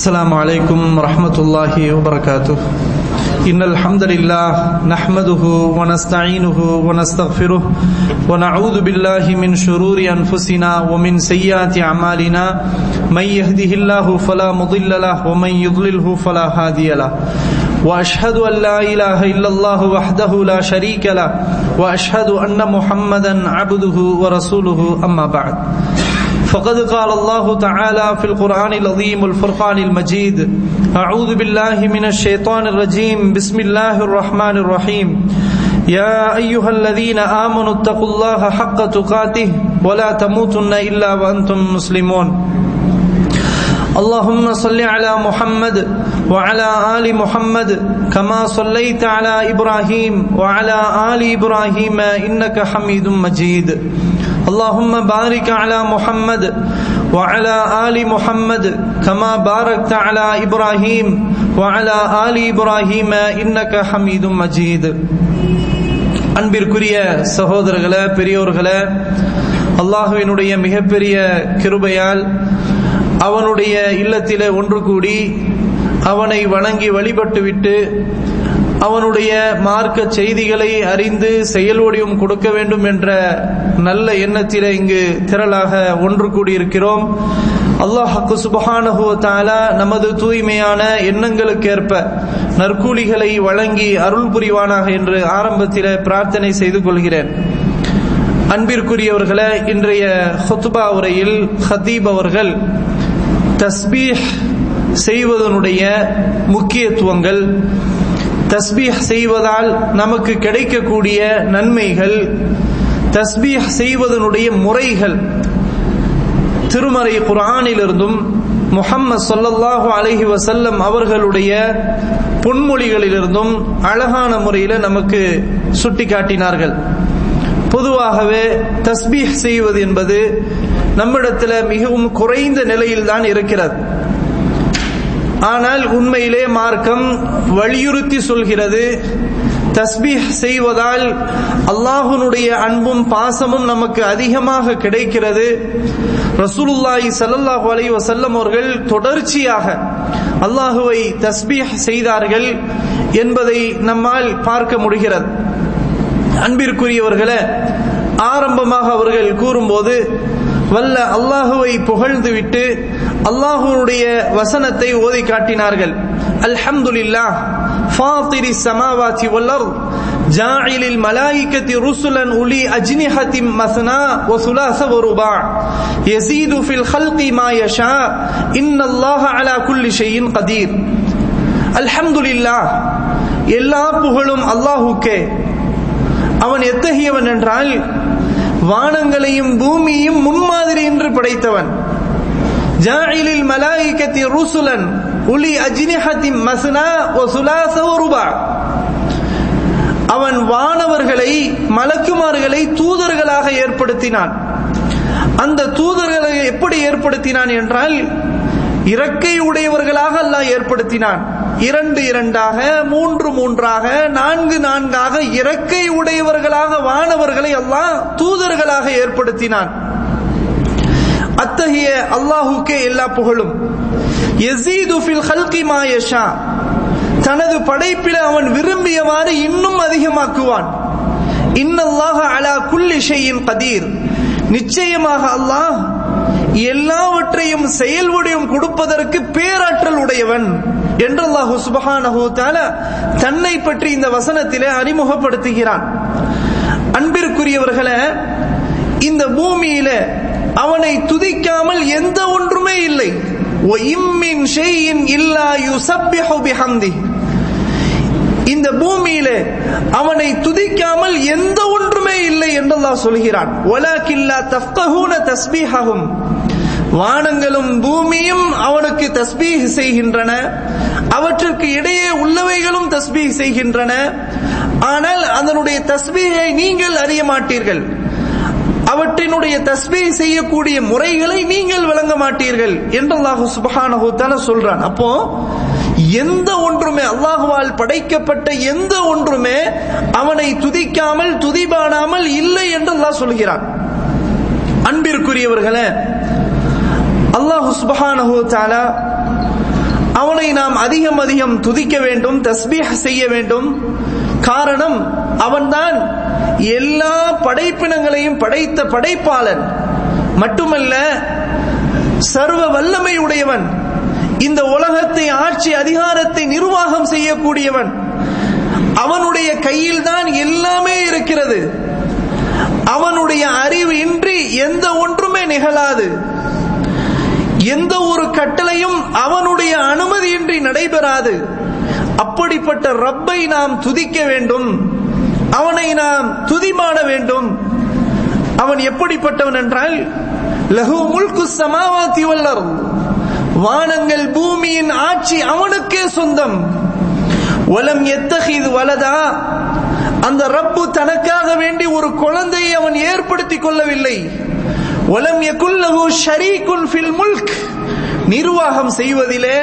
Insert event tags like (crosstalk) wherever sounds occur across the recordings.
السلام عليكم ورحمة الله وبركاته. إن الحمد لله نحمده ونستعينه ونستغفره ونعوذ بالله من شرور أنفسنا ومن سيئات أعمالنا. من يهده الله فلا مضل له ومن يضلله فلا هادي له. وأشهد أن لا إله إلا الله وحده لا شريك له. وأشهد أن محمدا عبده ورسوله أما بعد. فقد قال الله تعالى في القرآن العظيم الفرقان المجيد أعوذ بالله من الشيطان الرجيم بسم الله الرحمن الرحيم. يا أيها الذين آمنوا اتقوا الله حق تقاته ولا تموتن إلا وأنتم مسلمون. اللهم صل على محمد وعلى آل محمد كما صليت على إبراهيم وعلى آل إبراهيم إنك حميد مجيد. اللهم بارك على محمد وعلى آل محمد كما باركت على إبراهيم وعلى آل إبراهيم إنك حميد مجيد அன்பிற்குரிய சகோதரர்களே பெரியோர்களே அல்லாஹுவினுடைய மிகப்பெரிய கிருபையால் அவனுடைய இல்லத்திலே ஒன்று கூடி அவனை வணங்கி வழிபட்டுவிட்டு அவனுடைய மார்க்க செய்திகளை அறிந்து செயல்வடியும் கொடுக்க வேண்டும் என்ற நல்ல எண்ணத்திலே இங்கு திரளாக ஒன்று கூடியிருக்கிறோம். அல்லாஹு சுபஹானஹுவத்தாலா நமது தூய்மையான எண்ணங்களுக்கேற்ப நற்கூலிகளை வழங்கி அருள் புரிவானாக என்று ஆரம்பத்தில் பிரார்த்தனை செய்து கொள்கிறேன். அன்பிற்குரியவர்களே இன்றைய ஹுத்பா உரையில் ஹதீப் அவர்கள் தஸ்பீஹ் செய்வதனுடைய முக்கியத்துவங்கள் தஸ்பீஹ் செய்வதால் நமக்கு கிடைக்கக்கூடிய நன்மைகள் தஸ்பீஹ் செய்வதனுடைய முறைகள். திருமறை குரானிலிருந்தும் முஹம்மது சொல்லல்லாஹு அலஹி வசல்லம் அவர்களுடைய பொன்மொழிகளிலிருந்தும் அழகான முறையில் நமக்கு சுட்டி காட்டினார்கள் பொதுவாகவே தஸ்பீஹ் செய்வது என்பது நம்மிடத்தில் மிகவும் குறைந்த நிலையில் தான் இருக்கிறது. ஆனால் உண்மையிலே மார்க்கம் வலியுறுத்தி சொல்கிறது தஸ்பீஹ் செய்வதால் அல்லாஹுனுடைய அன்பும் பாசமும் நமக்கு அதிகமாக கிடைக்கிறது. ரசூலுல்லாஹி சல்லல்லாஹு அலைஹி வஸல்லம் அவர்கள் தொடர்ச்சியாக அல்லாஹுவை தஸ்பீஹ் செய்தார்கள் என்பதை நம்மால் பார்க்க முடிகிறது. அன்பிற்குரியவர்களே ஆரம்பமாக அவர்கள் கூறும்போது வல்ல அல்லாஹுவை புகழ்ந்துவிட்டு அல்லாஹுனுடைய அல்லாஹுடைய வசனத்தை ஓதி காட்டினார்கள். அல்ஹம்துலில்லாஹ். ஃபாத்திரி சமாவாத்தி வல்லர் جاعل الملائكة رسلا أولي أجنحة مثنى وثلاث ورباع يزيد في الخلق ما يشاء إن الله على كل شيء قدير الحمد لله எல்லா புகழும் அல்லாஹுக்கே அவன் எத்தகையவன் என்றால் வானங்களையும் பூமியையும் முன்மாதிரி என்று படைத்தவன் ஜாயிலில் மலாயிகத்தி ருசுலன் உலி அஜினிஹத்தி மஸ்னா ஒ ரூபா. அவன் வானவர்களை மலக்குமார்களை தூதர்களாக ஏற்படுத்தினான். அந்த தூதர்களை எப்படி ஏற்படுத்தினான் என்றால் இறக்கை உடையவர்களாக அல்லாஹ் ஏற்படுத்தினான். இரண்டு இரண்டாக மூன்று மூன்றாக நான்கு நான்காக இறக்கை உடையவர்களாக வானவர்களை அல்லாஹ் தூதர்களாக ஏற்படுத்தினான். அத்தகைய அல்லாஹுக்கே எல்லா புகழும். யசீது ஃபில் ஹல்கி மாயஷா தனது படைப்பில அவன் விரும்பியவாறு இன்னும் அதிகமாக்குவான். இன்னல்லாக அலா குல்லி ஷையின் கதீர். நிச்சயமாக அல்லாஹ் எல்லாவற்றையும் செயல்வடையும் கொடுப்பதற்கு பேராற்றல் உடையவன் என்று அல்லாஹு சுபஹானஹு தன்னை பற்றி இந்த வசனத்திலே அறிமுகப்படுத்துகிறான். அன்பிற்குரியவர்களே இந்த பூமியில அவனை துதிக்காமல் எந்த ஒன்றுமே இல்லை. இந்த பூமியிலே அவனை துதிக்காமல் எந்த ஒன்றுமே இல்லை என்று அல்லாஹ் சொல்கிறான் தஸ்பீஹகும் வானங்களும் பூமியும் அவனுக்கு தஸ்பீஹ் செய்கின்றன. அவற்றிற்கு இடையே உள்ளவைகளும் தஸ்பீஹ் செய்கின்றன. ஆனால் அதனுடைய தஸ்பீகை நீங்கள் அறிய மாட்டீர்கள். அவற்றினுடைய தஸ்பீ செய்யக்கூடிய முறைகளை நீங்கள் விளங்க மாட்டீர்கள் என்று அல்லாஹு சுபஹானஹு சொல்றான். அப்போ எந்த ஒன்றுமே அல்லாஹுவால் படைக்கப்பட்ட எந்த ஒன்றுமே அவனை துதிக்காமல் துதிபாடாமல் இல்லை என்று அல்லாஹ் சொல்கிறான். அன்பிற்குரியவர்களே அல்லாஹு சுபஹானஹு அவனை நாம் அதிகம் அதிகம் துதிக்க வேண்டும் தஸ்பீஹ் செய்ய வேண்டும். காரணம் அவன்தான் எல்லா படைப்பினங்களையும் படைத்த படைப்பாளன். மட்டுமல்ல சர்வ வல்லமை உடையவன் இந்த உலகத்தை ஆட்சி அதிகாரத்தை நிர்வாகம் செய்யக்கூடியவன். அவனுடைய கையில் தான் எல்லாமே இருக்கிறது. அவனுடைய அறிவு இன்றி எந்த ஒன்றுமே நிகழாது. எந்த ஒரு கட்டளையும் அவனுடைய நடைபெறாது. அப்படிப்பட்ட ரப்பை நாம் துதிக்க வேண்டும். அவனை நாம் துதிமாட வேண்டும். அவன் எப்படிப்பட்டவன் என்றால் லஹு முல்கு சமாவாத்தி வல்லர் வானங்கள் பூமியின் ஆட்சி அவனுக்கே சொந்தம். வலம் எத்தகிது வலதா? அந்த ரப்பு தனக்காக வேண்டி ஒரு குழந்தையை அவன் ஏற்படுத்தி கொள்ளவில்லை. வலம் எகுல்லஹு ஷரீகுன் ஃபில் முல்க். நிர்வாகம் செய்வதிலே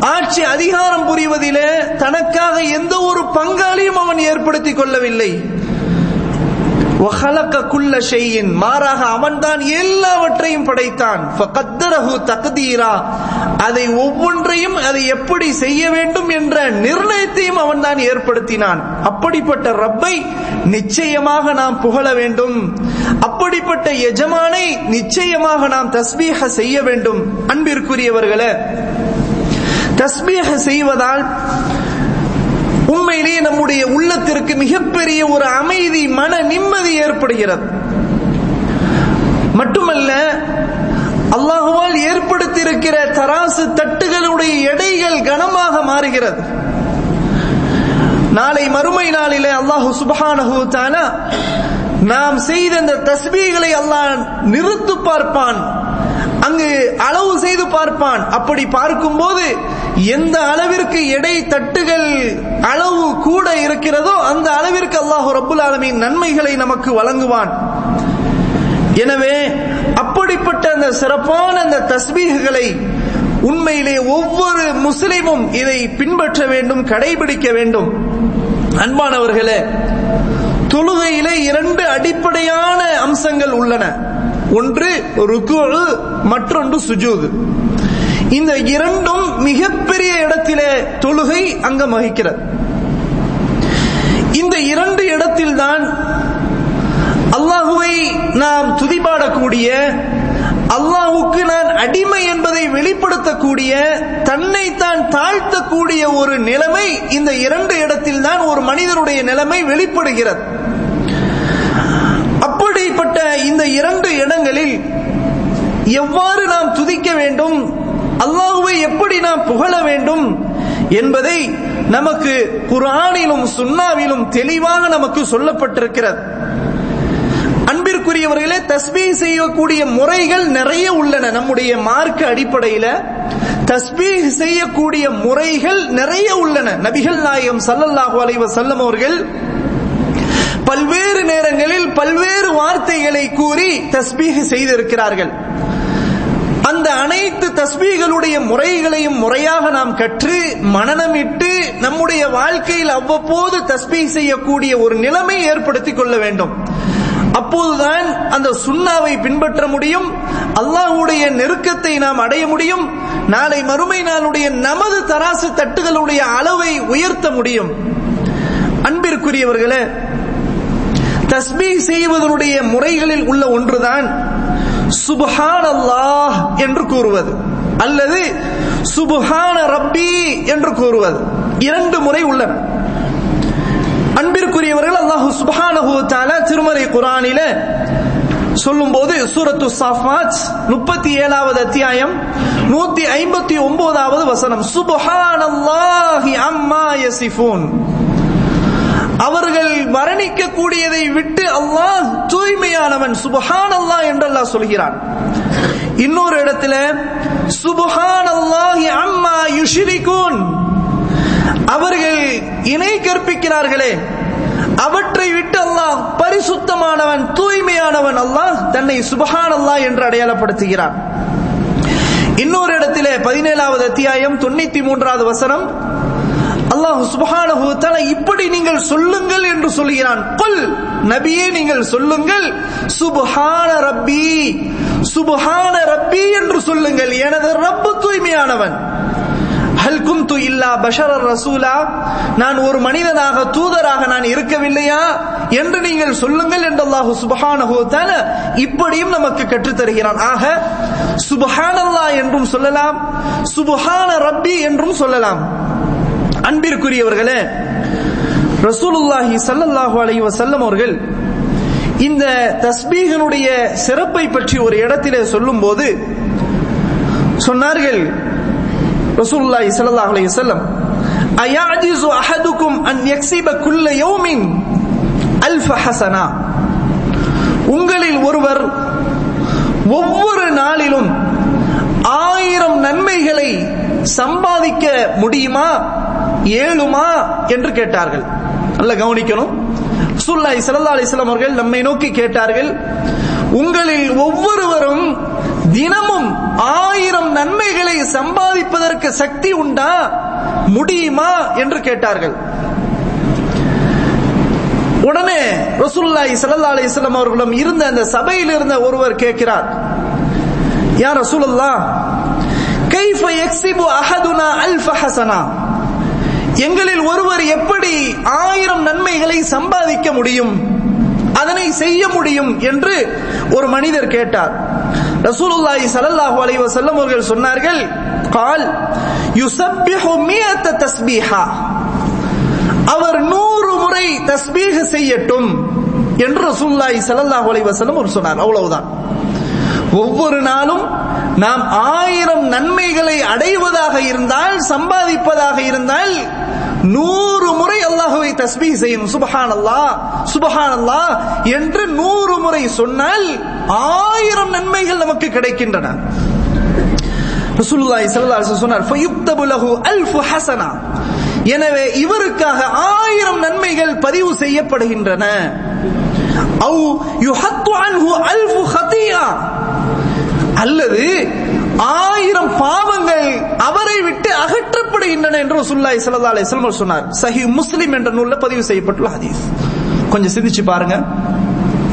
ஆட்சி அதிகாரம் புரிவதிலே தனக்காக எந்த ஒரு பங்காளியும் அவன் ஏற்படுத்திக் கொள்ளவில்லை. குல்ல ஷெய்யின் மாறாக அவன்தான் எல்லாவற்றையும் படைத்தான். தக்தீரா அதை ஒவ்வொன்றையும் அதை எப்படி செய்ய வேண்டும் என்ற நிர்ணயத்தையும் அவன் தான் ஏற்படுத்தினான். அப்படிப்பட்ட ரப்பை நிச்சயமாக நாம் புகழ வேண்டும். அப்படிப்பட்ட எஜமானை நிச்சயமாக நாம் தஸ்பீக செய்ய வேண்டும். அன்பிற்குரியவர்களே தஸ்பீக செய்வதால் உண்மையிலேயே நம்முடைய உள்ளத்திற்கு மிகப்பெரிய ஒரு அமைதி மன நிம்மதி ஏற்படுகிறது. மட்டுமல்ல அல்லாஹுவால் ஏற்படுத்தியிருக்கிற தராசு தட்டுகளுடைய எடைகள் கனமாக மாறுகிறது. நாளை மறுமை நாளிலே அல்லாஹு சுபஹானஹு தானா நாம் செய்த இந்த தஸ்பீகளை அல்லாஹ் நிறுத்து பார்ப்பான். அங்கு அளவு செய்து பார்ப்பான். அப்படி பார்க்கும் போது எந்த அளவிற்கு எடை தட்டுகள் அளவு கூட இருக்கிறதோ அந்த அளவிற்கு அல்லாஹு ரபுல் ஆலமின் நன்மைகளை நமக்கு வழங்குவான். எனவே அப்படிப்பட்ட அந்த சிறப்பான அந்த தஸ்மீகளை உண்மையிலே ஒவ்வொரு முஸ்லிமும் இதை பின்பற்ற வேண்டும் கடைபிடிக்க வேண்டும். அன்பானவர்களே தொழுகையிலே இரண்டு அடிப்படையான அம்சங்கள் உள்ளன. ஒன்று ருக்கு மற்றொன்று சுஜூது. இந்த இரண்டும் மிகப்பெரிய இடத்திலே தொழுகை அங்கம் வகிக்கிறது. இந்த இரண்டு இடத்தில்தான் அல்லாஹுவை நாம் துதிபாடக்கூடிய அல்லாஹுக்கு நான் அடிமை என்பதை வெளிப்படுத்தக்கூடிய தன்னை தான் தாழ்த்தக்கூடிய ஒரு நிலைமை இந்த இரண்டு இடத்தில் தான் ஒரு மனிதனுடைய நிலைமை வெளிப்படுகிறது அப்படிப்பட்ட இந்த இரண்டு இடங்களில் எவ்வாறு நாம் துதிக்க வேண்டும் அல்லாஹுவை எப்படி நாம் புகழ வேண்டும் என்பதை நமக்கு குரானிலும் சுன்னாவிலும் தெளிவாக நமக்கு சொல்லப்பட்டிருக்கிறது. அன்பிற்குரியவர்களே தஸ்பீ செய்யக்கூடிய முறைகள் நிறைய உள்ளன. நம்முடைய மார்க்க அடிப்படையில தஸ்பீ செய்யக்கூடிய முறைகள் நிறைய உள்ளன. நபிகள் நாயகம் சல்லல்லாஹு அலைவ செல்லம் அவர்கள் பல்வேறு நேரங்களில் பல்வேறு வார்த்தைகளை கூறி தஸ்பீக செய்திருக்கிறார்கள். அந்த அனைத்து தஸ்பீகளுடைய முறைகளையும் முறையாக நாம் கற்று மனநமிட்டு நம்முடைய வாழ்க்கையில் அவ்வப்போது தஸ்பீ செய்யக்கூடிய ஒரு நிலைமை ஏற்படுத்திக் கொள்ள வேண்டும். அப்போதுதான் அந்த சுண்ணாவை பின்பற்ற முடியும் அல்லாஹுடைய நெருக்கத்தை நாம் அடைய முடியும் நாளை மறுமை நாளுடைய நமது தராசு தட்டுகளுடைய அளவை உயர்த்த முடியும். அன்பிற்குரியவர்களே தஸ்மீ செய்வதனுடைய முறைகளில் உள்ள ஒன்றுதான் சுபஹான் அல்லாஹ் என்று கூறுவது அல்லது சுபஹான ரப்பி என்று கூறுவது. இரண்டு முறை உள்ளன. அன்பிற்குரியவர்கள் அல்லாஹு சுபஹானஹு தஆலா திருமறை சொல்லும் சொல்லும்போது சூரத்து சாஃபாத் முப்பத்தி ஏழாவது அத்தியாயம் நூத்தி ஐம்பத்தி ஒன்பதாவது வசனம் சுபஹானல்லாஹி அம்மா யசிஃபூன். அவர்கள் மரணிக்க கூடியதை விட்டு அல்லாஹ் தூய்மையானவன் சுபஹான் அல்லாஹ் என்று அல்லாஹ் சொல்கிறான். இன்னொரு இடத்துல சுபஹான் அல்லாஹி அம்மா யுஷிரிகூன். அவர்கள் இணை கற்பிக்கிறார்களே. அவற்றை விட்டு அல்லாஹ் பரிசுத்தமானவன் தூய்மையானவன் அல்லாஹ் தன்னை சுபஹான் அல்லாஹ் என்று அடையாளப்படுத்துகிறான். இன்னொரு இடத்திலே பதினேழாவது அத்தியாயம் தொண்ணூத்தி மூன்றாவது வசனம். அல்லாஹ் சுபஹானஹு தஆலா இப்படி நீங்கள் சொல்லுங்கள் என்று சொல்கிறான். குல் நபியே நீங்கள் சொல்லுங்கள். சுபஹான ரப்பி சுபஹான ரப்பி என்று சொல்லுங்கள். எனது ரப்பு தூய்மையானவன். ஹல் குந்து இல்லா பஷரர் ரசூலா நான் ஒரு மனிதனாக தூதராக நான் இருக்கவில்லையா என்று நீங்கள் சொல்லுங்கள் என்று அல்லாஹு சுபஹானஹு தஆலா இப்படியும் நமக்கு கற்றுத்தருகிறான். ஆக சுபஹானல்லாஹ் என்றும் சொல்லலாம் சுபஹான ரப்பி என்றும் சொல்லலாம். அன்பிற்குரியவர்களே ரசூலுல்லாஹி சல்லல்லாஹு அலைஹி வஸல்லம் அவர்கள் இந்த தஸ்பீகனுடைய சிறப்பை பற்றி ஒரு இடத்திலே சொல்லும்போது சொன்னார்கள் ரசூலுல்லாஹி சல்லல்லாஹு அலைஹி வஸல்லம் அயாஜிசு அஹதுக்கும் அன் யக்ஸிப குல்ல யௌமின் அல்ஃப ஹஸனா. உங்களில் ஒருவர் ஒவ்வொரு நாளிலும் ஆயிரம் நன்மைகளை சம்பாதிக்க முடியுமா? ஏழுமா என்று கேட்டார்கள். நல்ல கவனிக்கணும். சுல்லாய் சல்லா அலிஸ்லாம் அவர்கள் நம்மை நோக்கி கேட்டார்கள். உங்களில் ஒவ்வொருவரும் தினமும் ஆயிரம் நன்மைகளை சம்பாதிப்பதற்கு சக்தி உண்டா? முடியுமா? என்று கேட்டார்கள். உடனே ரசூல்லாய் ஸல்லல்லாஹு அலிஸ்லாம் அவர்களும் இருந்த அந்த சபையில் இருந்த ஒருவர் கேட்கிறார். யார் ரசூலுல்லாஹ் கைஃப எக்ஸிபு அஹதுனா அல்ஃபஹசனா எங்களில் ஒருவர் எப்படி ஆயிரம் நன்மைகளை சம்பாதிக்க முடியும் அதனை செய்ய முடியும் என்று ஒரு மனிதர் கேட்டார். ரசூலுல்லாஹி ஸல்லல்லாஹு அலைஹி வஸல்லம் அவர்கள் சொன்னார்கள் கால் யுஸப்பிஹு மியத தஸ்பீஹா. அவர் நூறு முறை தஸ்பீஹ செய்யட்டும் என்று ரசூலுல்லாஹி ஸல்லல்லாஹு அலைஹி வஸல்லம் அவர் சொன்னார். அவ்வளவுதான். ஒவ்வொரு நாளும் நாம் ஆயிரம் நன்மைகளை அடைவதாக இருந்தால் சம்பாதிப்பதாக இருந்தால் நூறு முறை அல்லாஹுவை தஸ்பீ செய்யும் சுபஹான் அல்லா சுபஹான் அல்லா என்று நூறு முறை சொன்னால் ஆயிரம் நன்மைகள் நமக்கு கிடைக்கின்றன. ரசூலுல்லாஹி ஸல்லல்லாஹு அலைஹி சொன்னார் ஃபயுக்தபு லஹு அல்ஃபு ஹஸனா எனவே இவருக்காக ஆயிரம் நன்மைகள் பதிவு செய்யப்படுகின்றன. அவு யுஹத்து அன்ஹு அல்ஃபு ஹதியா. அல்லது ஆயிரம் பாவங்கள் அவரை விட்டு அகற்றப்படுகின்றன என்று ரசூலுல்லாஹி ஸல்லல்லாஹு அலைஹி வஸல்லம் சொன்னார். சஹி முஸ்லிம் என்ற நூல்ல பதிவு செய்யப்பட்டுள்ள ஹதீஸ். கொஞ்சம் சிந்திச்சு பாருங்க.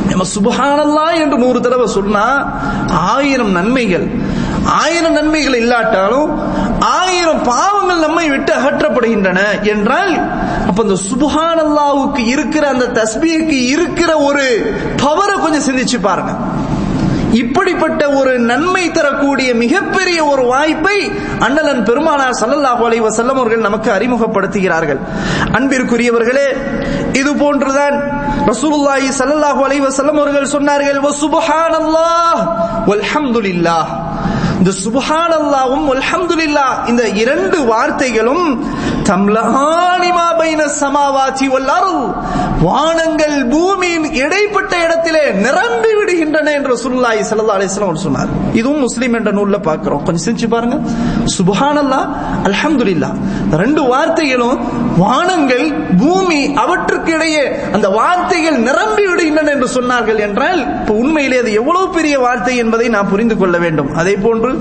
நம்ம சுபஹானல்லா என்று நூறு தடவை சொன்னா ஆயிரம் நன்மைகள். ஆயிரம் நன்மைகள் இல்லாட்டாலும் ஆயிரம் பாவங்கள் நம்மை விட்டு அகற்றப்படுகின்றன என்றால் அப்ப இந்த சுபஹானல்லாவுக்கு இருக்கிற அந்த தஸ்பீக்கு இருக்கிற ஒரு பவரை கொஞ்சம் சிந்திச்சு பாருங்க. இப்படிப்பட்ட ஒரு நன்மை தரக்கூடிய மிகப்பெரிய ஒரு வாய்ப்பை அண்ணலன் பெருமானார் சல்லல்லாஹு அலி வசல்லம் அவர்கள் நமக்கு அறிமுகப்படுத்துகிறார்கள். அன்பிற்குரியவர்களே இது போன்றுதான் ரசூலுல்லாஹி சல்லல்லாஹு அலி வசல்லம் அவர்கள் சொன்னார்கள் வ சுப்ஹானல்லாஹ் வல்ஹம்துலில்லாஹ். இந்த சுபஹானல்லாவும் அல்ஹம்துலில்லா இந்த இரண்டு வார்த்தைகளும் வானங்கள் பூமியின் இடைப்பட்ட இடத்திலே நிரம்பி விடுகின்றன என்று சுல்லாய் ஸல்லல்லாஹு அலிஸ்லாம் சொன்னார். இதுவும் முஸ்லீம் என்ற நூல்ல பாக்குறோம் கொஞ்சம் சிரிச்சு பாருங்க. சுபஹானல்லா அல்ஹம்துலில்லா. ரெண்டு வார்த்தைகளும் வானங்கள் பூமி அவற்றுக்கு இடையே அந்த வார்த்தைகள் நிரம்பி விடுகின்றன என்று சொன்னார்கள் என்றால் இப்ப உண்மையிலே அது எவ்வளவு பெரிய வார்த்தை என்பதை நாம் புரிந்து கொள்ள வேண்டும். அதே போன்று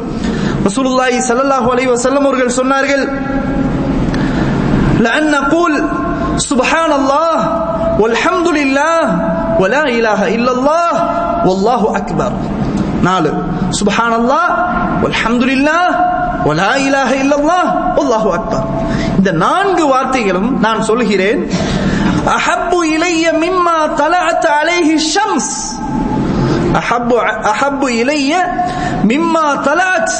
ரசூலுல்லாஹி ஸல்லல்லாஹு அலைஹி வஸல்லம் அவர்கள் சொன்னார்கள் لأن نقول سبحان الله والحمد لله ولا إله إلا الله والله أكبر நாலு சுபஹான் அல்லாஹ் வல்ஹம்துலில்லாஹ் வலா இலாஹ இல்லல்லாஹ் வல்லாஹு அக்பர் இந்த நான்கு வார்த்தைகளும் நான் சொல்கிறேன் அஹப்பு இலைய மிம்மா தலஅத் அலைஹி ஷம்ஸ் அஹப்பு அஹப்பு இலைய மிம்மா தலஅத்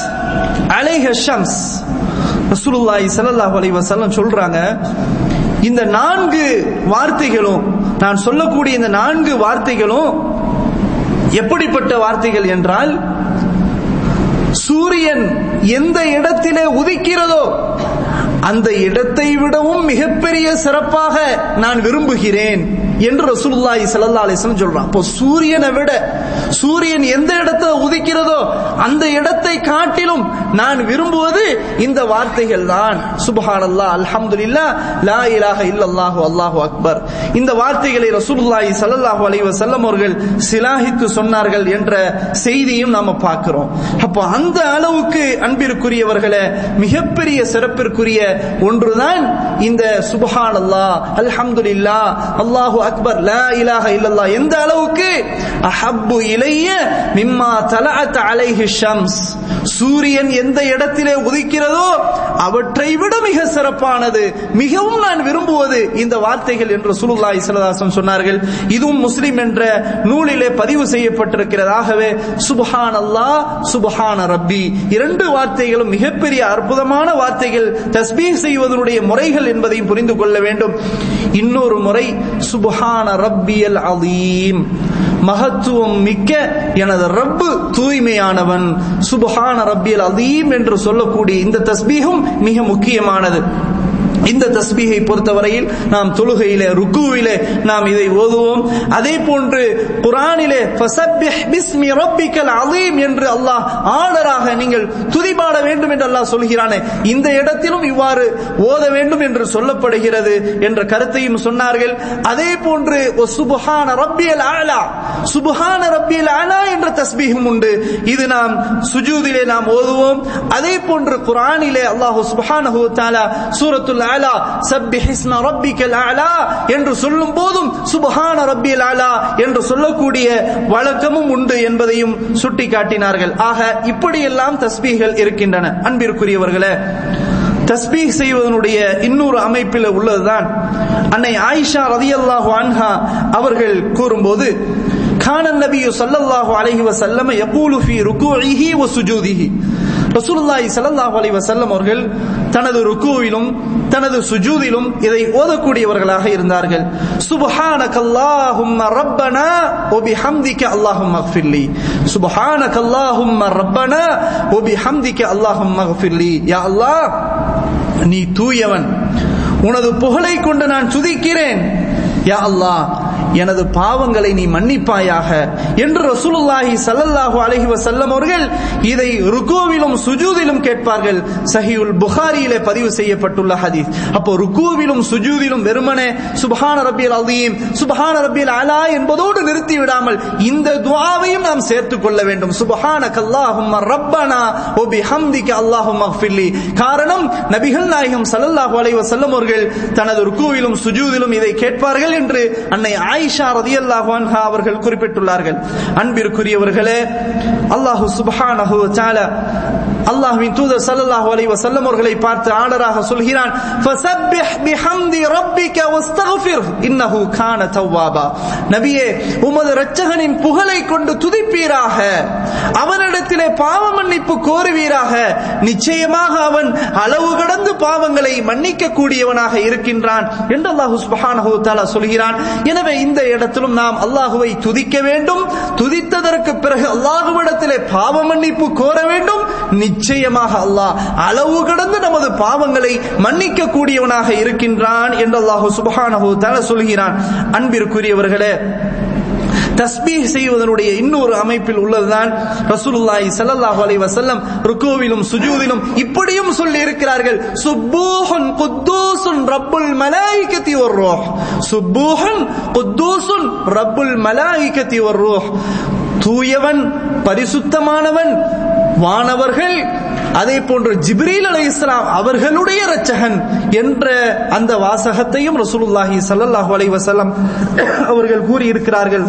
அலைஹி ஷம்ஸ் ரசூலுல்லாஹி ஸல்லல்லாஹு அலைஹி வஸல்லம் சொல்றாங்க இந்த நான்கு வார்த்தைகளும் நான் சொல்லக்கூடிய இந்த நான்கு வார்த்தைகளும் எப்படிப்பட்ட வார்த்தைகள் என்றால் சூரியன் எந்த இடத்திலே உதிக்கிறதோ அந்த இடத்தை விடவும் மிகப்பெரிய சிறப்பாக நான் விரும்புகிறேன் என்று ரசூலுல்லாஹி ஸல்லல்லாஹு அலைஹி வஸல்லம் சொல்றான். அப்போ சூரியனை விட சூரியன் எந்த இடத்துல உதிக்கிறதோ அந்த இடத்தை காட்டிலும் நான் விரும்புவது இந்த வார்த்தைகள் தான் சுபஹானல்லாஹ் அல்ஹம்துலில்லாஹ் லா இலாஹ இல்லல்லாஹு அல்லாஹு அக்பர். இந்த வார்த்தைகளை ரசூலுல்லாஹி ஸல்லல்லாஹு அலைஹி வஸல்லம் அவர்கள் சிலாஹித்து சொன்னார்கள் என்ற செய்தியும் நாம பார்க்கிறோம். அப்போ அந்த அளவுக்கு அன்பிற்குரியவர்களே மிகப்பெரிய சிறப்பிற்குரிய ஒன்றுதான் இந்த சுபஹான் அல்லாஹ் அல்ஹம்துலில்லா அல்லாஹு அக்பர் லா இலாஹ இல்லல்லா எந்த அளவுக்கு அஹப்பு இலைய மிம்மா தலஅத் அலைஹி ஷம்ஸ். சூரியன் எந்த இடத்திலே உதிக்கிறதோ அவற்றை விட மிக சிறப்பானது. மிகவும் நான் விரும்புவது இந்த வார்த்தைகள் என்று சுலுல்லாய் சிலதாசன் சொன்னார்கள். இதுவும் முஸ்லிம் என்ற நூலிலே பதிவு செய்யப்பட்டிருக்கிறதாகவே சுபஹான் அல்லா சுபஹான ரப்பி. இரண்டு வார்த்தைகளும் மிகப்பெரிய அற்புதமான வார்த்தைகள். தஸ்பீ செய்வதனுடைய முறைகள் என்பதையும் புரிந்து கொள்ள வேண்டும். இன்னொரு முறை சுபஹான ரப்பியல் அலீம். மகத்துவம் மிக்க எனது ரப்பு தூய்மையானவன். சுபஹான ரப்பியல் அதீம் என்று சொல்லக்கூடிய இந்த தஸ்பீகம் மிக முக்கியமானது. இந்த தஸ்பீகை பொறுத்தவரையில் நாம் தொழுகையிலே ருக்குவிலே நாம் இதை ஓதுவோம். அதே போன்று குரானிலே ஃபசப்பிஹ் என்று அல்லாஹ் ஆர்டராக நீங்கள் துதிபாட வேண்டும் என்று அல்லாஹ் சொல்கிறானே. இந்த இடத்திலும் இவ்வாறு ஓத வேண்டும் என்று சொல்லப்படுகிறது என்ற கருத்தையும் சொன்னார்கள். அதே போன்று சுபஹான ரப்பியல் ஆலா சுபஹான ரப்பியல் ஆலா என்ற தஸ்பீகம் உண்டு. இது நாம் சுஜூதிலே நாம் ஓதுவோம். அதே போன்று குரானிலே அல்லாஹ் சுபஹானஹு தஆலா சூரத்துல் அலா சப்பிஹ் ரப்பிக்கல் அலா என்று சொல்லும் போதும் சுபஹான ரப்பியல் அலா என்று சொல்லக்கூடிய வழக்கமும் உண்டு என்பதையும் சுட்டிக்காட்டினார்கள். ஆக இப்படியெல்லாம் தஸ்பீகள் இருக்கின்றன. அன்பிற்குரியவர்களே தஸ்பீக் செய்வதனுடைய இன்னொரு அமைப்பில் உள்ளதுதான். அன்னை ஆயிஷா ரதியல்லாஹு அன்ஹா அவர்கள் கூறும்போது கான நபியு சல்லல்லாஹு அலைஹி வஸல்லம் யகூலு ஃபீ ருகூஇஹி வ சுஜூதிஹி. ரசூலுல்லாஹி ஸல்லல்லாஹு அலைஹி வஸல்லம் அவர்கள் தனது ருக்குவிலும் தனது சுஜூதிலும் இதை ஓதக்கூடியவர்களாக இருந்தார்கள். சுப்ஹானகல்லாஹும்ம ரப்பனா வ பிஹம்திக அல்லாஹும்ம அக்ஃபிர்லி சுப்ஹானகல்லாஹும்ம ரப்பனா வ பிஹம்திக அல்லாஹும்ம அக்ஃபிர்லி யா அல்லாஹ் நீ தூயவன். உனது புகழை கொண்டு நான் துதிக்கிறேன். யா அல்லாஹ் எனது பாவங்களை நீ மன்னிப்பாயாக என்று ரசூலுல்லாஹி சல்லல்லாஹு அலைஹி வஸல்லம் அவர்கள் இதை ருக்குவிலும் சுஜூதிலும் கேட்பார்கள். சஹீஹுல் புகாரியிலே பதிவு செய்யப்பட்டுள்ள ஹதீஸ். அப்போ ருக்குவிலும் சுஜூதிலும் வெறுமனே சுப்ஹான ரப்பியல் அலீம் சுப்ஹான ரப்பியல் அலா என்பதோடு நிறுத்தி விடாமல் இந்த துஆவையும் நாம் சேர்த்துக் கொள்ள வேண்டும். சுப்ஹானக அல்லாஹும்ம ரப்பனா வ பிஹம்திக அல்லாஹும்ம அக்ஃபிர்லி காரணம் நபிகள் நாயகம் ஸல்லல்லாஹு அலைஹி வஸல்லம் அவர்கள் தனது ருக்குவிலும் சுஜூதிலும் இதை கேட்பார்கள் என்று அன்னை ஆயிஷா ரதியல்லாஹு அன்ஹா அவர்கள் குறிப்பிட்டுள்ளார்கள். அன்பிற்குரியவர்களே அல்லாஹு சுபஹானஹு வ அல்லாஹ்வின் தூதர் ஸல்லல்லாஹு அலைஹி வஸல்லம் அவர்களை பார்த்து ஆர்டராக சொல்கிறான் ஃபஸப்பிஹ் பிஹம்தி ரப்பிக வஸ்தக்ஃபிர் இன்னஹு கான தவ்வாபா நபியே உமது இரட்சகனின் புகழை கொண்டு துதிப்பீராக. அவனிடத்திலே பாவ மன்னிப்பு கோருவீராக. நிச்சயமாக அவன் அளவு கடந்து பாவங்களை மன்னிக்க கூடியவனாக இருக்கின்றான் என்று அல்லாஹு சுப்ஹானஹு வ தஆலா சொல்கிறான். எனவே இந்த இடத்திலும் நாம் அல்லாஹுவை துதிக்க வேண்டும். துதித்ததற்கு பிறகு அல்லாஹுவிடத்திலே பாவ மன்னிப்பு கோர வேண்டும். நிச்சயமாக அல்லாஹ் அளவு கடந்து நமது பாவங்களை மன்னிக்க கூடியவனாக இருக்கின்றான் என்று அல்லாஹு சுபஹானஹு தல சொல்கிறான். அன்பிற்குரியவர்களே தஸ்பீஹ் செய்வதனுடைய இன்னொரு அமைப்பில் உள்ளதுதான் ரசூலுல்லாஹி ஸல்லல்லாஹு அலைஹி வஸல்லம் ருக்குவிலும் சுஜூதிலும் இப்படியும் சொல்லி இருக்கிறார்கள் சுப்பூஹுன் குத்தூசுன் ரப்புல் மலாயிகத்தி வர் ரூஹ். சுப்பூஹுன் குத்தூசுன் ரப்புல் மலாயிகத்தி வர் ரூஹ். தூயவன் பரிசுத்தமானவன் வானவர்கள் அதே போன்று ஜிப்ரீல் அலை இஸ்லாம் அவர்களுடைய ரச்சகன் என்ற அந்த வாசகத்தையும் ரசூலுல்லாஹி ஸல்லல்லாஹு அலைஹி வஸல்லம் அவர்கள் கூறியிருக்கிறார்கள்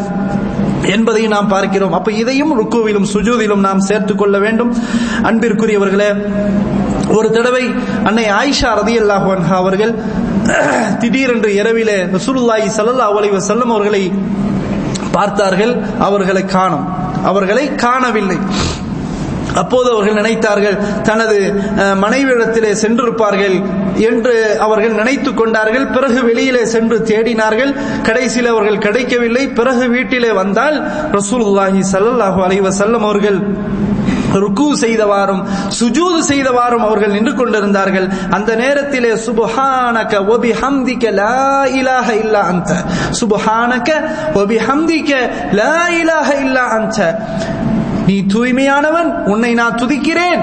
என்பதையும் என்பதை நாம் பார்க்கிறோம். அப்ப இதையும் ருக்குவிலும் சுஜூதிலும் நாம் சேர்த்துக் கொள்ள வேண்டும். அன்பிற்குரியவர்களே ஒரு தடவை அன்னை ஆயிஷா ரதி அல்லாஹ் அவர்கள் திடீரென்று இரவிலே ரசூலுல்லாஹி சல்லா அலி வசல்லம் அவர்களை பார்த்தார்கள். அவர்களை காணும். அவர்களை காணவில்லை. அப்போது அவர்கள் நினைத்தார்கள் தனது மனைவியிடத்திலே சென்றிருப்பார்கள் என்று அவர்கள் நினைத்துக் கொண்டார்கள். பிறகு வெளியிலே சென்று தேடினார்கள். கடைசியில் அவர்கள் கிடைக்கவில்லை. பிறகு வீட்டிலே வந்தால் ரசூலுல்லாஹி ஸல்லல்லாஹு அலைஹி செல்லம் அவர்கள் ருக்கு செய்தவாறும் சுஜூது செய்தவாறும் அவர்கள் நின்று கொண்டிருந்தார்கள். அந்த நேரத்திலே சுபஹானக ஒபி ஹம்திக்க லா இலாஹ இல்லா அந்த சுபஹானக ஒபி ஹம்திக்க லா இலாஹ இல்லா அந்த நீ தூய்மையானவன் உன்னை நான் துதிக்கிறேன்.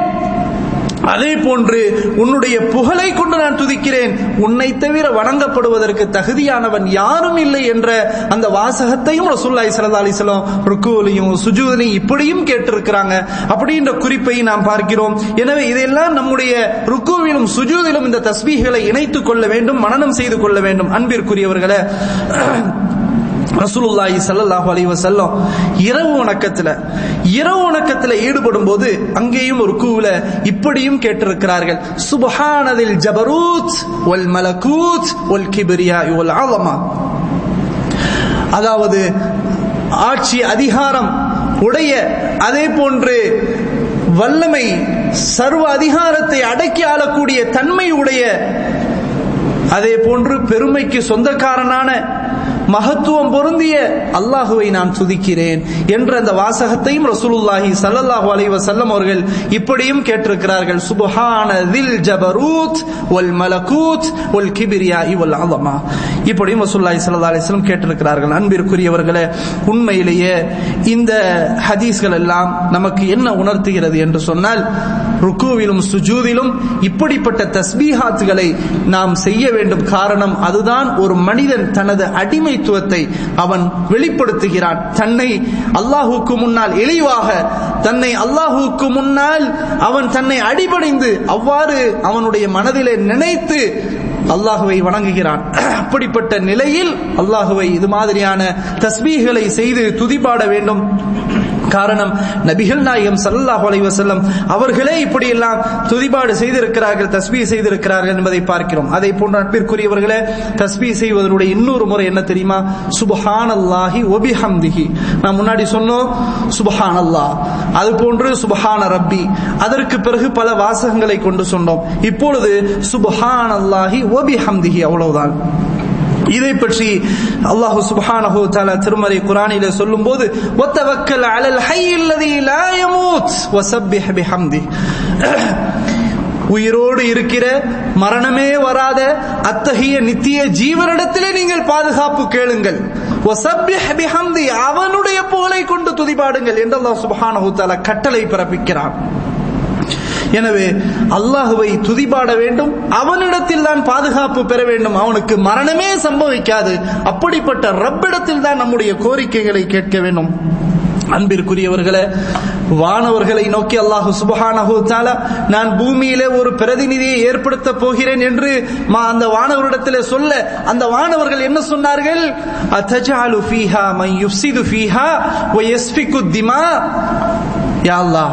அதே போன்று உன்னுடைய புகழை கொண்டு நான் துதிக்கிறேன். உன்னை தவிர வணங்கப்படுவதற்கு தகுதியானவன் யாரும் இல்லை என்ற அந்த வாசகத்தையும் ரசூல்லாய் சல்லா அலிஸ்லாம் ருக்குவலையும் சுஜூதனையும் இப்படியும் கேட்டிருக்கிறாங்க. அப்படின்ற குறிப்பை நாம் பார்க்கிறோம். எனவே இதெல்லாம் நம்முடைய ருக்குவிலும் சுஜூதிலும் இந்த தஸ்பீகளை இணைத்துக் கொள்ள வேண்டும் மனநம் செய்து கொள்ள வேண்டும். அன்பிற்குரியவர்களை ரசூலுல்லாஹி ஸல்லல்லாஹு அலைஹி வஸல்லம் இரவு வணக்கத்துல இரவு வணக்கத்துல ஈடுபடும் போது அங்கேயும் ஒரு கூவில இப்படியும் கேட்டிருக்கிறார்கள். சுபஹானதில் ஜபரூத் வல் மலகூத் வல் கிப்ரியா வல் அலமா. அதாவது ஆட்சி அதிகாரம் உடைய அதே போன்று வல்லமை சர்வ அதிகாரத்தை அடக்கி ஆளக்கூடிய தன்மை உடைய அதே போன்று பெருமைக்கு சொந்தக்காரனான மகத்துவம் பொருந்திய அல்லாஹுவை நான் துதிக்கிறேன் என்ற அந்த வாசகத்தையும் ரசூலுல்லாஹி சல்லல்லாஹு அலைஹி வஸல்லம் அவர்கள் இப்படியும் கேட்டிருக்கிறார்கள். சுபஹான தில் ஜபரூத் வல் மலகூத் வல் கிபிரியா வல் அலமா. இப்படியும் ரசூலுல்லாஹி ஸல்லல்லாஹு அலைஹி வஸல்லம் கேட்டிருக்கிறார்கள். அன்பிற்குரியவர்களே உண்மையிலேயே இந்த ஹதீஸ்கள் எல்லாம் நமக்கு என்ன உணர்த்துகிறது என்று சொன்னால் ருக்குவிலும் சுஜூதிலும் இப்படிப்பட்ட தஸ்பீஹாத்துகளை நாம் செய்ய வேண்டும். காரணம் அதுதான் ஒரு மனிதன் தனது அடிமைத்துவத்தை அவன் வெளிப்படுத்துகிறான். தன்னை அல்லாஹுக்கு முன்னால் இழிவாக தன்னை அல்லாஹுக்கு முன்னால் அவன் தன்னை அடிபணிந்து அவ்வாறு அவனுடைய மனதிலே நினைத்து அல்லாஹுவை வணங்குகிறான். (clears throat) அப்படிப்பட்ட நிலையில் அல்லாஹுவை இது மாதிரியான தஸ்பீகளை செய்து துதிபாட வேண்டும். காரணம் நபிகள் நாயகம் சல்லாஹ் அலைவசல்லம் அவர்களே இப்படி எல்லாம் துதிபாடு செய்திருக்கிறார்கள் தஸ்பீ செய்திருக்கிறார்கள் என்பதை பார்க்கிறோம். அதை போன்ற நட்பிற்குரியவர்களே தஸ்பீ செய்வதனுடைய இன்னொரு முறை என்ன தெரியுமா? சுபஹானல்லாஹி ஒபிஹம்திஹி நான் முன்னாடி சொன்னோம் சுபஹான் அல்லாஹ் அது போன்று சுபஹான ரப்பி. அதற்கு பிறகு பல வாசகங்களை கொண்டு சொன்னோம். இப்பொழுது சுபஹானல்லாஹி ஒபிஹம்திஹி அவ்வளவுதான். இதை பற்றி அல்லாஹு சுப்ஹானஹு தஆலா திருமறை குர்ஆனிலே சொல்லும்போது வத்தவக்கல் அலல் ஹய்யில் லதி லா யமூத் வஸப்பிஹ் பிஹம்தி. உயிரோடு இருக்கிற மரணமே வராத அத்தகைய நித்திய ஜீவனிடத்திலே நீங்கள் பாதுகாப்பு கேளுங்கள். அவனுடைய புகழை கொண்டு துதிபாடுங்கள் என்று அல்லாஹ் சுபஹானஹு தஆலா கட்டளை பிறப்பிக்கிறான். எனவே அல்லாஹுவை துதிபாட வேண்டும். அவனிடத்தில் தான் பாதுகாப்பு பெற வேண்டும். அவனுக்கு மரணமே சம்பவிக்காது. அப்படிப்பட்ட ரப்பிடத்தில் தான் நம்முடைய கோரிக்கைகளை கேட்க வேண்டும். அன்பிற்குரியவர்களே வானவர்களை நோக்கி அல்லாஹு சுபஹானஹு நான் பூமியிலே ஒரு பிரதிநிதியை ஏற்படுத்த போகிறேன் என்று அந்த வானவரிடத்திலே சொல்ல அந்த வானவர்கள் என்ன சொன்னார்கள்? அத்தஜஅலு ஃபீஹா மை யுஃப்சிது ஃபீஹா வ யஸ்ஃபிகு திமா. யாழ்லா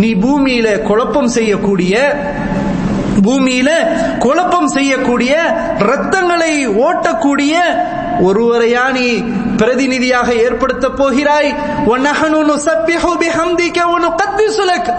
நீ பூமியில குழப்பம் செய்யக்கூடிய பூமியில குழப்பம் செய்யக்கூடிய ரத்தங்களை ஓட்டக்கூடிய ஒருவரையா நீ பிரதிநிதியாக ஏற்படுத்த போகிறாய்.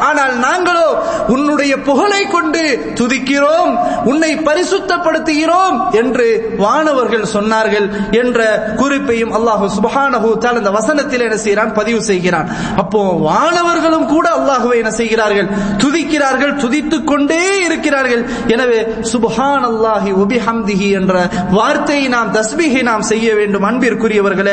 ஆனால் நாங்களோ உன்னுடைய புகழை கொண்டு துதிக்கிறோம் உன்னை பரிசுத்தப்படுத்துகிறோம் என்று வானவர்கள் சொன்னார்கள் என்ற குறிப்பையும் அல்லாஹு சுபஹானஹு தால் அந்த வசனத்தில் என்ன செய்கிறான்? பதிவு செய்கிறான். அப்போ வானவர்களும் கூட அல்லாஹுவை என்ன செய்கிறார்கள்? துதிக்கிறார்கள் துதித்துக் கொண்டே இருக்கிறார்கள். எனவே சுபஹான் அல்லாஹி உபிஹம்திஹி என்ற வார்த்தையை நாம் தஸ்மிகை நாம் செய்ய வேண்டும். அன்பிற்குரியவர்களே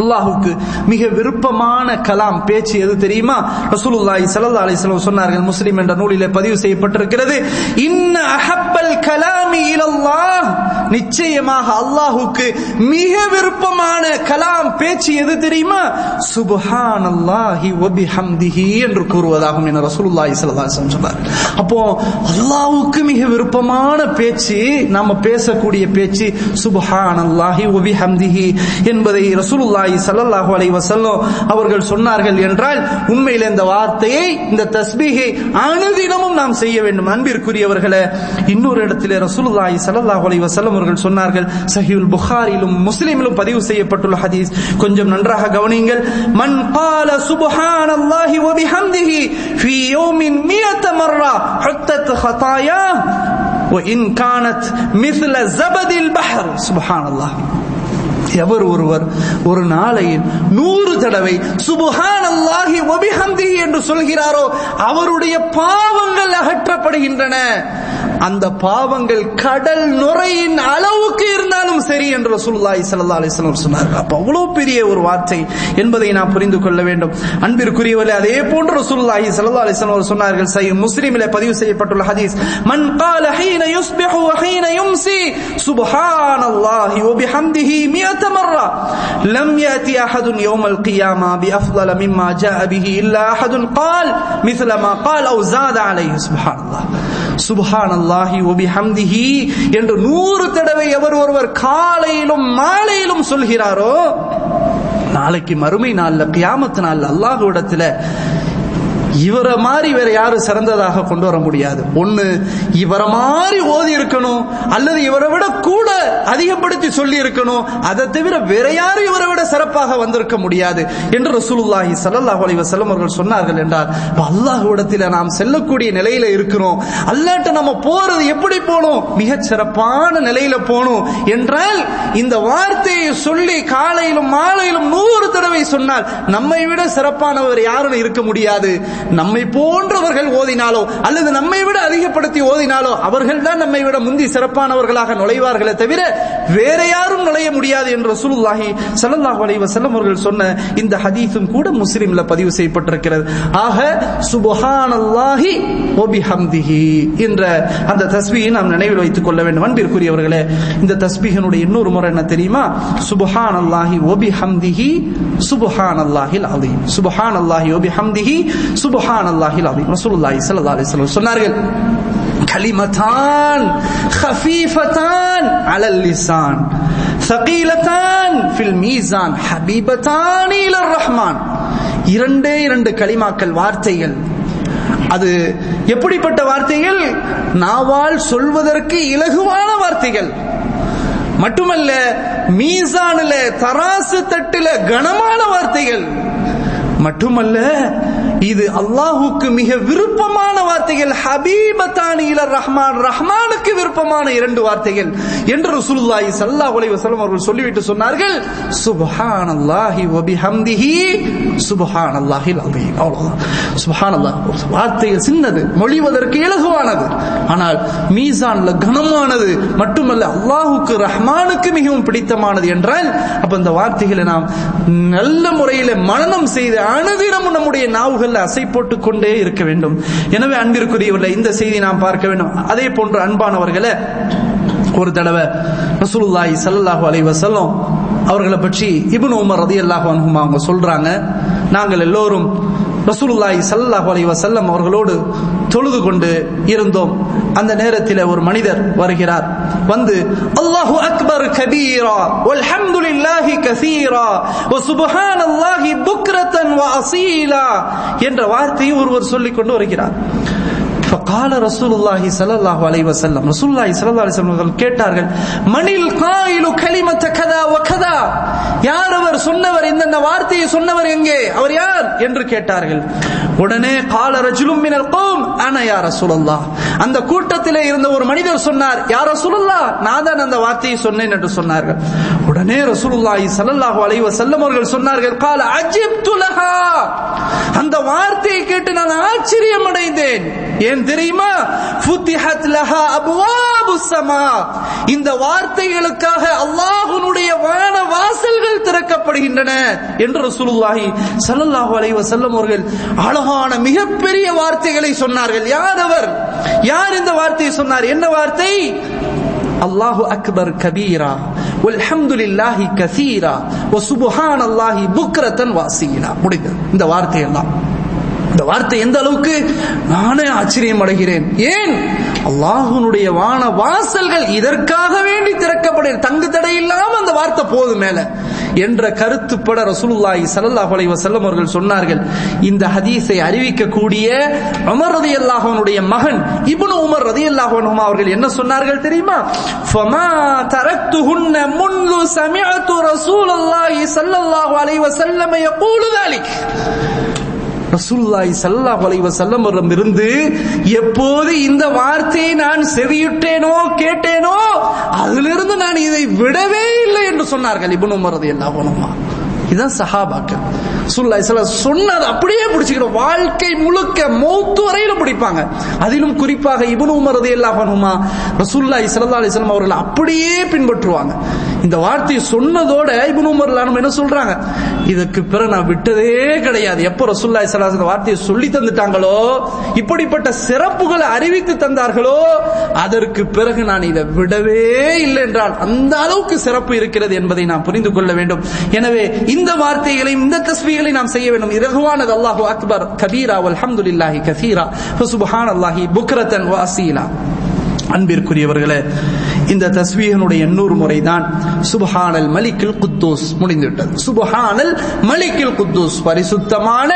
அல்லாஹுக்கு மிக விருப்பமான கலாம் பேச்சு எது தெரியுமா? ரசூலுல்லாஹி ஸல்லல்லாஹு அலைஹி வஸல்லம் சொன்னார்கள் முஸ்லிம் என்ற நூலிலே பதிவு செய்யப்பட்டிருக்கிறது இன்ன அஹப்பல் கலாமி இலல்லாஹ். நிச்சயமாக அல்லாஹுக்கு மிக விருப்பமான கலாம் பேச்சு எது தெரியுமா? சுப்ஹானல்லாஹி வ பிஹம்திஹி என்று கூறுவதாகும் என ரசூலுல்லாஹி ஸல்லல்லாஹு அலைஹி வஸல்லம் சொன்னார். அப்போ அல்லாஹ்வுக்கு மிக விருப்பமான பேச்சு நாம பேசக்கூடிய பேச்சு சுப்ஹானல்லாஹி வ பிஹம்திஹி என்பதை ரசூலுல்லாஹி ஸல்லல்லாஹு அலைஹி வஸல்லம் அவர்கள் சொன்னார்கள் என்றால் உண்மையில் இந்த வார்த்தையை இந்த தஸ்பீகை அனுதினமும் நாம் செய்ய வேண்டும் அன்பிற்குரியவர்களே இன்னொரு இடத்திலே ரசூலுல்லாஹி ஸல்லல்லாஹு அலைஹி வஸல்லம் அவர்கள் சொன்னார்கள் சஹீஹுல் புகாரிலும் முஸ்லிமிலும் பதிவு செய்யப்பட்டுள்ள ஹதீஸ் கொஞ்சம் நன்றாக கவனியுங்கள் மன் قال سبحان الله وبحمده في يوم 100 مرة حتت خطاياه وإن كانت مثل زبد البحر سبحان الله எவர் ஒருவர் ஒரு நாளையில் நூறு தடவை சுபஹான் அல்லாஹி ஒபிஹம்தி என்று சொல்கிறாரோ அவருடைய பாவங்கள் அகற்றப்படுகின்றன அந்த பாவங்கள் கடல் நுரையின் அளவுக்கு இருந்தாலும் சரி என்று ரசூலுல்லாஹி ஸல்லல்லாஹு அலைஹி வஸல்லம் சொன்னார்கள் அப்ப அவ்வளவு பெரிய ஒரு வார்த்தை என்பதை நாம் புரிந்து கொள்ள வேண்டும் அன்பிற்குரியவர்களே அதே போன்று ரசூலுல்லாஹி ஸல்லல்லாஹு அலைஹி வஸல்லம் சொன்னார்கள் சஹீஹ் முஸ்லிமிலே பதிவு செய்யப்பட்டுள்ள ஹதீஸ் மன் قال حين يصبح وحين يمسي سبحان الله وبحمده 100 مرة لم يأتي أحد يوم القيامة بأفضل مما جاء به إلا أحد قال مثل ما قال أو زاد عليه سبحان الله சுபஹான் அல்லாஹி ஒபி ஹம்திஹி என்று நூறு தடவை எவர் ஒருவர் காலையிலும் மாலையிலும் சொல்கிறாரோ நாளைக்கு மறுமை நாள்ல கியாமத்து நாள்ல அல்லாஹ்விடத்துல இவரை மாதிரி வேற யாரும் சிறந்ததாக கொண்டு வர முடியாது. ஒண்ணு இவரை மாதிரி ஓதி இருக்கணும் அல்லது இவரை விட கூட அதிகப்படுத்தி சொல்லி இருக்கணும் அதை தவிர வேற யாரும் இவரை விட சிறப்பாக வந்திருக்க முடியாது என்று ரசூலுல்லாஹி சல்லாஹ் அலைஹி வஸல்லம் அவர்கள் சொன்னார்கள் என்றால் அல்லாஹ்விடத்தில் நாம் செல்லக்கூடிய நிலையில இருக்கிறோம். அல்லாட்ட நம்ம போறது எப்படி போகணும்? மிகச் சிறப்பான நிலையில போகணும் என்றால் இந்த வார்த்தையை சொல்லி காலையிலும் மாலையிலும் நூறு தடவை சொன்னால் நம்மை விட சிறப்பானவர் யாரும் இருக்க முடியாது. நம்மை போன்றவர்கள் ஓதினாலோ அல்லது நம்மை விட அதிகப்படுத்தி ஓதினாலோ அவர்கள் தான் நம்மை விட முந்தி சிறப்பானவர்களாக நுழைவார்களே தவிர வேற யாரும் நுழைய முடியாது என்று ரசூலுல்லாஹி ஸல்லல்லாஹு அலைஹி செல்லம் அவர்கள் சொன்ன இந்த ஹதீஸும் கூட முஸ்லிம்ல பதிவு செய்யப்பட்டிருக்கிறது. ஆக சுபஹானல்லாஹி வ பிஹம்திஹி என்ற அந்த தஸ்பியை நாம் நினைவில் வைத்துக் கொள்ள வேண்டும். அன்பிற்குரியவர்களே இந்த தஸ்பிகனுடைய இன்னொரு முறை என்ன தெரியுமா? சுபஹான் சுப்ஹானல்லாஹி வ சுபஹான் சுப்ஹானல்லாஹில் அலீம். சுப்ஹானல்லாஹி வ பிஹம்திஹி சுப்ஹானல்லாஹில் அலீம் ரசூலுல்லாஹி ஸல்லல்லாஹு அலைஹி வஸல்லம் சொன்னார்கள் கலிமத்தான் خفيفتان على اللسان ثقيلتان في الميزان حبيبتان الى الرحمن இரண்டே இரண்டு கலிமாக்கள் வார்த்தைகள் அது எப்படிப்பட்ட வார்த்தைகள் நாவால் சொல்வதற்கு இலகுவான வார்த்தைகள் மட்டுமல்ல மீசானில தராசு தட்டில கனமான வார்த்தைகள் மட்டுமல்ல இது அல்லாஹுக்கு மிக விருப்பமான வார்த்தைகள். ஹபீபத்தானி இல ரஹ்மான். ரஹ்மானுக்கு விருப்பமான இரண்டு வார்த்தைகள் என்று ரசூலுல்லாஹி ஸல்லல்லாஹு அலைஹி வஸல்லம் அவர்கள் சொல்லிவிட்டு சொன்னார்கள். சுப்ஹானல்லாஹி வ பிஹம்திஹி சுப்ஹானல்லாஹில் அலீம். அவ்வளவுதான். சுப்ஹானல்லாஹ். வார்த்தைகள் சின்னது மொழிவதற்கு இலகுவானது. ஆனால் மீசான்ல கனமானது மட்டுமல்ல அல்லாஹுக்கு ரஹ்மானுக்கு மிகவும் பிடித்தமானது என்றால் அப்ப இந்த வார்த்தைகளை நாம் நல்ல முறையில் மனனம் செய்து அனுதினம் நம்முடைய நாவுகள் அசை போட்டுக் கொண்டே இருக்க வேண்டும். எனவே அன்பிற்குரியவர்களை இந்த செய்தி நாம் பார்க்க வேண்டும். அதே போன்று அன்பானவர்களை ஒரு தடவை ரசூலுல்லாஹி ஸல்லல்லாஹு அலைஹி வஸல்லம் அவர்களை பற்றி இப்னு உமர் ரலியல்லாஹு அன்ஹுமா அவங்க சொல்றாங்க. நாங்கள் எல்லோரும் ரசூலுல்லாஹி சல்லாஹ் அலி வசல்லம் அவர்களோடு தொழுது கொண்டு இருந்தோம். அந்த நேரத்தில் ஒரு மனிதர் வருகிறார். வந்து அல்லாஹு அக்பர் கபீரா வல்ஹம்துலில்லாஹி கசீரா வ சுப்ஹானல்லாஹி புக்ரத்தன் வ அசீலா என்ற வார்த்தையை ஒருவர் சொல்லிக் கொண்டு வருகிறார். ஃபகால ரசூலுல்லாஹி ஸல்லல்லாஹு அலைஹி வஸல்லம் ரசூலுல்லாஹி ஸல்லல்லாஹு அலைஹி வஸல்லம் கேட்டார்கள் மணில் காயிலு கலிமத கதா வகதா யார் அவர்? சொன்னவர் இந்த வார்த்தையை சொன்னவர் எங்கே? அவர் யார்? என்று கேட்டார்கள். உடனே கால ரஜுலும் மினல் கௌம் அன யா அந்த கூட்டத்திலே இருந்த ஒரு மனிதர் சொன்னார் யார சுழல்லா நான் தான் அந்த வார்த்தையை சொன்னேன் என்று சொன்னார்கள். உடனே ரசூலுல்லாஹி சல்லல்லாஹு அலைஹி வஸல்லம் அவர்கள் சொன்னார்கள் கால அஜிப்து லஹா. அந்த வார்த்தையை கேட்டு நான் ஆச்சரியம் அடைந்தேன் ஏன் தெரியுமா? ஃபுத்திஹத் லஹா அப்வாபு ஸமா. இந்த வார்த்தைகளுக்காக அல்லாஹ்வுடைய வான வாசல்கள் திறக்கப்படுகின்றன என்று ரசூலுல்லாஹி சல்லல்லாஹு அலைஹி வஸல்லம் அவர்கள் அழகான மிகப்பெரிய வார்த்தைகளை சொன்னார்கள். யார் அவர் யார் இந்த வார்த்தையை சொன்னார்? என்ன வார்த்தை? அல்லாஹு அக்பர் கபீரா. அல்ஹம்துலில்லாஹி கசீரா. வ சுப்ஹானல்லாஹி புக்ரத்தன் வாசீலா. முடிந்தது. இந்த வார்த்தை எல்லாம் இந்த வார்த்தை எந்த அளவுக்கு நானே ஆச்சரியம் அடைகிறேன் ஏன் அல்லாஹுனுடைய வான வாசல்கள் இதற்காக வேண்டி திறக்கப்பட தங்கு தடை இல்லாம அந்த வார்த்தை போதும் மேல என்ற கருத்துப்பட ரசூலுல்லாஹி ஸல்லல்லாஹு அலைஹி வஸல்லம் அவர்கள் சொன்னார்கள் இந்த ஹதீஸை அறிவிக்கக்கூடிய உமர் ரலியல்லாஹு அன்ஹுடைய மகன் இப்னு உமர் ரலியல்லாஹு அன்ஹு அவர்கள் என்ன சொன்னார்கள் தெரியுமா ஃபமா தரக்துஹுன்ன முன்து சமிஅத்து ரசூலுல்லாஹி ஸல்லல்லாஹு அலைஹி வஸல்லம் யகூலு ذلك ரசூல்லாய் சல்லாஹ் அலைஹி வஸல்லம் இருந்து எப்போது இந்த வார்த்தையை நான் செவியுட்டேனோ கேட்டேனோ அதிலிருந்து நான் இதை விடவே இல்லை என்று சொன்னார்கள் இப்னு மரது எல்லா அன்ஹு. இதுதான் சஹாபாக்கள். ரசூலுல்லாஹி ஸல்லல்லாஹு சொன்னது அப்படியே பிடிச்சிக்கிறோம் வாழ்க்கை முழுக்க மௌத்து வரையில பிடிப்பாங்க. அதிலும் குறிப்பாக இபுன் உமர் ரலியல்லாஹு அன்ஹுமா ரசூலுல்லாஹி ஸல்லல்லாஹு அலைஹி அவர்கள் அப்படியே பின்பற்றுவாங்க. இந்த வார்த்தையை சொன்னதோட இபுன் உமர் லானும் என்ன சொல்றாங்க? இதுக்கு பிறகு நான் விட்டதே கிடையாது. எப்போ ரசூலுல்லாஹி ஸல்லல்லாஹு இந்த வார்த்தையை சொல்லி தந்துட்டாங்களோ இப்படிப்பட்ட சிறப்புகளை அறிவித்து தந்தார்களோ அதற்கு பிறகு நான் இதை விடவே இல்லை என்றால் அந்த அளவுக்கு சிறப்பு இருக்கிறது என்பதை நாம் புரிந்து கொள்ள வேண்டும். எனவே இந்த வார்த்தைகளையும் இந்த தஸ்பீகளையும் தஸ்பீகளை நாம் செய்ய வேண்டும். இரகுவானது அல்லாஹு அக்பர். கபீரா வல்ஹம்துலில்லாஹி கசீரா. சுபஹான் அல்லாஹி புக்ரத்தன் வ அன்பிற்குரியவர்களே இந்த தஸ்வீகனுடைய எண்ணூறு முறைதான் சுபஹானல் மலிக்கில் குத்தூஸ் முடிந்துவிட்டது. சுபஹானல் மலிக்கில் குத்தூஸ். பரிசுத்தமான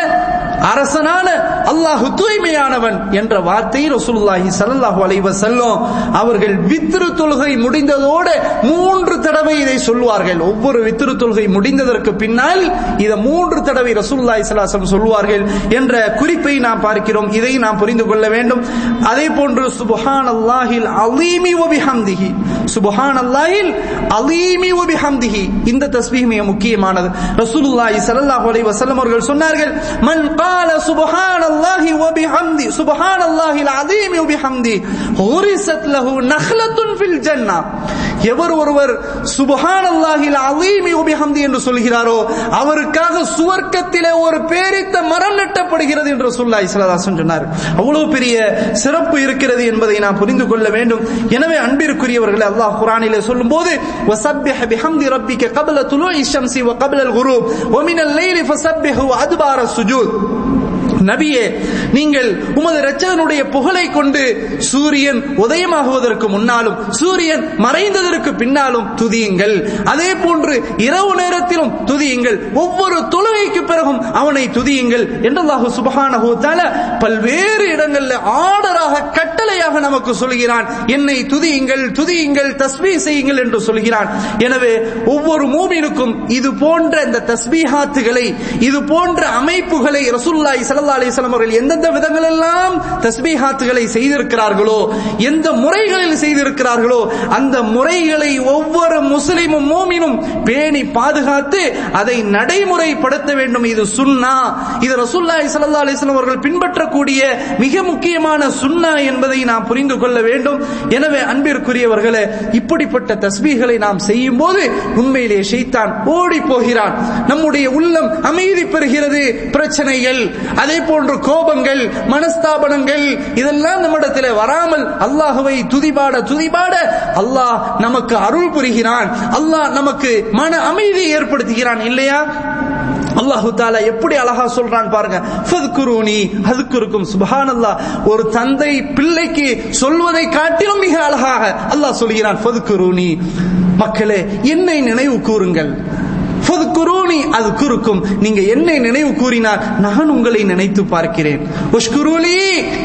அரசனான அல்லாஹு தூய்மையானவன் என்ற வார்த்தை ரசூலுல்லாஹி சல்லாஹு அலைவ செல்லும் அவர்கள் வித்ரு தொழுகை முடிந்ததோடு மூன்று தடவை இதை சொல்வார்கள் ஒவ்வொரு வித்ரு தொழுகை முடிந்ததற்கு பின்னால் இதை மூன்று தடவை ரசூலுல்லாஹி சலாசம் சொல்லுவார்கள் சொல்வார்கள் என்ற குறிப்பை நாம் பார்க்கிறோம். இதை நாம் புரிந்து கொள்ள வேண்டும். அதே போன்று சுபஹான் அல்லாஹில் அலீமி ஒபிஹம்திஹி சுபஹான் அல்லாஹில் அலீமி ஒபிஹம்திஹி இந்த தஸ்பீஹ் மிக முக்கியமானது. ரசூலுல்லாஹி சல்லாஹு அலைஹி செல்லும் அவர்கள் சொன்னார்கள் மன் قال سبحان الله وبحمده سبحان الله العظيم وبحمده غرست له نخلة في الجنة எவர் ஒருவர் சுபஹான் அல்லாஹில் அலீமி உபிஹம்தி என்று சொல்கிறாரோ அவருக்காக சுவர்க்கத்திலே ஒரு பேரித்த மரம் நட்டப்படுகிறது என்று சொல்லா இஸ்லாதாசன் சொன்னார் அவ்வளவு பெரிய சிறப்பு இருக்கிறது என்பதை நாம் புரிந்து கொள்ள வேண்டும் எனவே அன்பிற்குரியவர்களை அல்லாஹ் குரானிலே சொல்லும் போது وسبح بحمد ربك قبل طلوع الشمس وقبل الغروب ومن الليل فسبحه وأدبار السجود நபியே நீங்கள் உமது இரட்சகனுடைய புகழை கொண்டு சூரியன் உதயமாகுவதற்கு முன்னாலும் சூரியன் மறைந்ததற்கு பின்னாலும் துதியுங்கள். அதே போன்று இரவு நேரத்திலும் துதியுங்கள். ஒவ்வொரு தொழுகைக்கு பிறகும் அவனை துதியுங்கள். என்றதாக சுபகானகுத்தால பல்வேறு இடங்களில் ஆர்டராக கட்டளையாக நமக்கு சொல்கிறான். என்னை துதியுங்கள் துதியுங்கள் தஸ்பீஹ் செய்யுங்கள் என்று சொல்கிறான். எனவே ஒவ்வொரு மூமினுக்கும் இது போன்ற இந்த தஸ்பீஹாத்துகளை இது போன்ற அமைப்புகளை ரசுல்லாய் ஸல்லல்லாஹு அலைஹி அலிஸ்லாம் அவர்கள் எந்தெந்த விதங்கள் எல்லாம் தஸ்பீஹாத்துகளை செய்திருக்கிறார்களோ எந்த முறைகளில் செய்திருக்கிறார்களோ அந்த முறைகளை ஒவ்வொரு முஸ்லிமும் மோமினும் பேணி பாதுகாத்து அதை நடைமுறைப்படுத்த வேண்டும். இது சுன்னா. இது ரசூலுல்லாஹி சல்லா அலிஸ்லாம் அவர்கள் பின்பற்றக்கூடிய மிக முக்கியமான சுன்னா என்பதை நாம் புரிந்து கொள்ள வேண்டும். எனவே அன்பிற்குரியவர்களே இப்படிப்பட்ட தஸ்பீகளை நாம் செய்யும் போது உண்மையிலே ஷெய்தான் ஓடி போகிறான். நம்முடைய உள்ளம் அமைதி பெறுகிறது. பிரச்சனைகள் அதே போன்ற கோபங்கள் மனஸ்தாபனங்கள் இதெல்லாம் நம்மிடத்தில் வராமல் அல்லாஹுவை துதிபாட துதிபாட அல்லாஹ் நமக்கு அருள் புரிகிறான். அல்லாஹ் நமக்கு மன அமைதியை ஏற்படுத்துகிறான் இல்லையா? அல்லாஹு தாலா எப்படி அழகா சொல்றான் பாருங்க. ஃபத்குரூனி அதுக்குருக்கும் சுபஹானல்லாஹ். ஒரு தந்தை பிள்ளைக்கு சொல்வதை காட்டிலும் மிக அழகாக அல்லாஹ் சொல்கிறான் ஃபத்குரூனி. மக்களே என்னை நினைவு கூறுங்கள். ஃபதுக்குரூனி அது குறுக்கும். நீங்க என்னை நினைவு கூறினார் நான் உங்களை நினைத்து பார்க்கிறேன். உஷ்குரூலி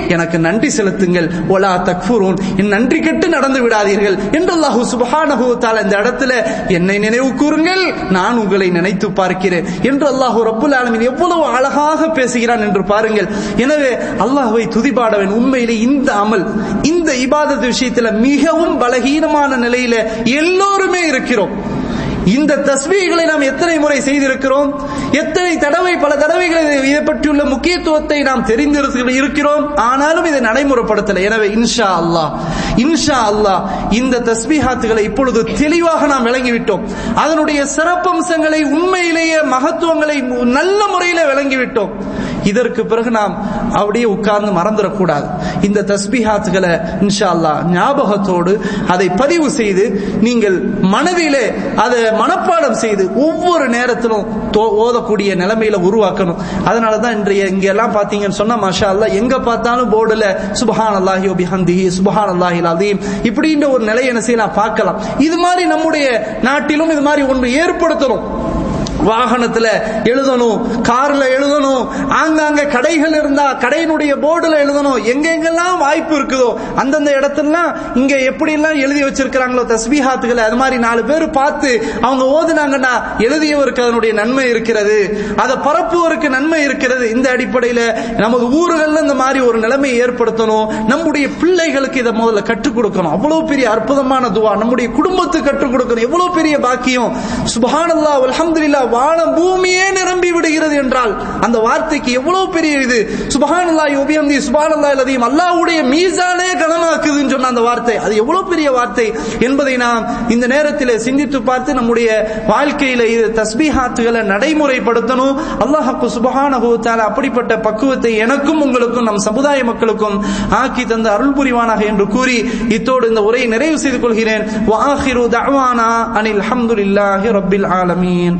எனக்கு நன்றி செலுத்துங்கள். ஒலா தக்ஃபுரூன் என் நன்றி கெட்டு நடந்து விடாதீர்கள். என்று அல்லாஹு சுப்ஹானஹு இந்த இடத்துல என்னை நினைவு கூறுங்கள் நான் உங்களை நினைத்து பார்க்கிறேன். என்று அல்லாஹு ரப்புல் ஆலமின் எவ்வளவு அழகாக பேசுகிறான் என்று பாருங்கள். எனவே அல்லாஹுவை துதிபாடவன் உண்மையிலே இந்த அமல் இந்த இபாதத் விஷயத்துல மிகவும் பலகீனமான நிலையில எல்லோருமே இருக்கிறோம். இந்த தஸ்மீகளை நாம் எத்தனை முறை செய்திருக்கிறோம்? எத்தனை தடவை பல தடவைகள் இதை பற்றியுள்ள முக்கியத்துவத்தை நாம் தெரிந்து இருக்கிறோம். ஆனாலும் இதை நடைமுறைப்படுத்தலை. எனவே இன்ஷா அல்லாஹ் இன்ஷா அல்லாஹ் இந்த தஸ்பீஹாத்துகளை இப்பொழுது தெளிவாக நாம் விளங்கிவிட்டோம். அதனுடைய சிறப்பம்சங்களை உண்மையிலேயே மகத்துவங்களை நல்ல முறையில் விளங்கிவிட்டோம். இதற்கு பிறகு நாம் அப்படியே உட்கார்ந்து மறந்துடக்கூடாது. இந்த தஸ்பிஹாத்துகளை இன்ஷா ஞாபகத்தோடு அதை பதிவு செய்து நீங்கள் மனதிலே அதை மனப்பாடம் செய்து ஒவ்வொரு நேரத்திலும் ஓதக்கூடிய நிலைமையில உருவாக்கணும். அதனால தான் இன்றைய இங்கெல்லாம் எல்லாம் பாத்தீங்கன்னு சொன்னா மஷா அல்லா எங்க பார்த்தாலும் போர்டில் சுபஹான் அல்லாஹி ஒபிஹந்தி சுபஹான் அல்லாஹி அலீம் இப்படின்ற ஒரு நிலையை என்ன செய்யலாம்? பார்க்கலாம். இது மாதிரி நம்முடைய நாட்டிலும் இது மாதிரி ஒன்று ஏற்படுத்தணும். வாகனத்துல எழுதணும் கார்ல எழுதணும் ஆங்காங்க கடைகள் இருந்தா கடையினுடைய போர்டுல எழுதணும். எங்கெங்கெல்லாம் வாய்ப்பு இருக்குதோ அந்தந்த இடத்துலாம் இங்க எப்படி எல்லாம் எழுதி வச்சிருக்கிறாங்களோ தஸ்பீஹாத்துகளை அது மாதிரி நாலு பேர் பார்த்து அவங்க ஓதுனாங்கன்னா எழுதியவருக்கு அதனுடைய நன்மை இருக்கிறது. அதை பரப்புவருக்கு நன்மை இருக்கிறது. இந்த அடிப்படையில நமது ஊர்கள்ல இந்த மாதிரி ஒரு நிலைமை ஏற்படுத்தணும். நம்முடைய பிள்ளைகளுக்கு இதை முதல்ல கற்றுக் கொடுக்கணும். அவ்வளவு பெரிய அற்புதமான துவா. நம்முடைய குடும்பத்துக்கு கற்றுக் கொடுக்கணும். எவ்வளவு பெரிய பாக்கியம். சுபஹானல்லா அலமதுல்லா வானம் பூமியே நிரம்பி விடுகிறது என்றால் அந்த வார்த்தைக்கு எவ்வளவு பெரிய இது? சுபஹானல்லாஹி உபியந்தி சுபஹானல்லாஹி அலதீம் அல்லாவுடைய மீசானே கனமாக்குதுன்னு சொன்ன அந்த வார்த்தை. அது எவ்வளவு பெரிய வார்த்தை என்பதை நாம் இந்த நேரத்தில் சிந்தித்து பார்த்து நம்முடைய வாழ்க்கையில இது தஸ்பீஹாத்துகளை நடைமுறைப்படுத்தணும். அல்லாஹாக்கு சுபஹானஹு தஆலா அப்படிப்பட்ட பக்குவத்தை எனக்கும் உங்களுக்கும் நம் சமுதாய மக்களுக்கும் ஆக்கி தந்த அருள் புரிவானாக என்று கூறி இத்தோடு இந்த உரையை நிறைவு செய்து கொள்கிறேன். வாஹிரு தவானா அனில் அஹமதுல்லாஹி ரபில் ஆலமீன்.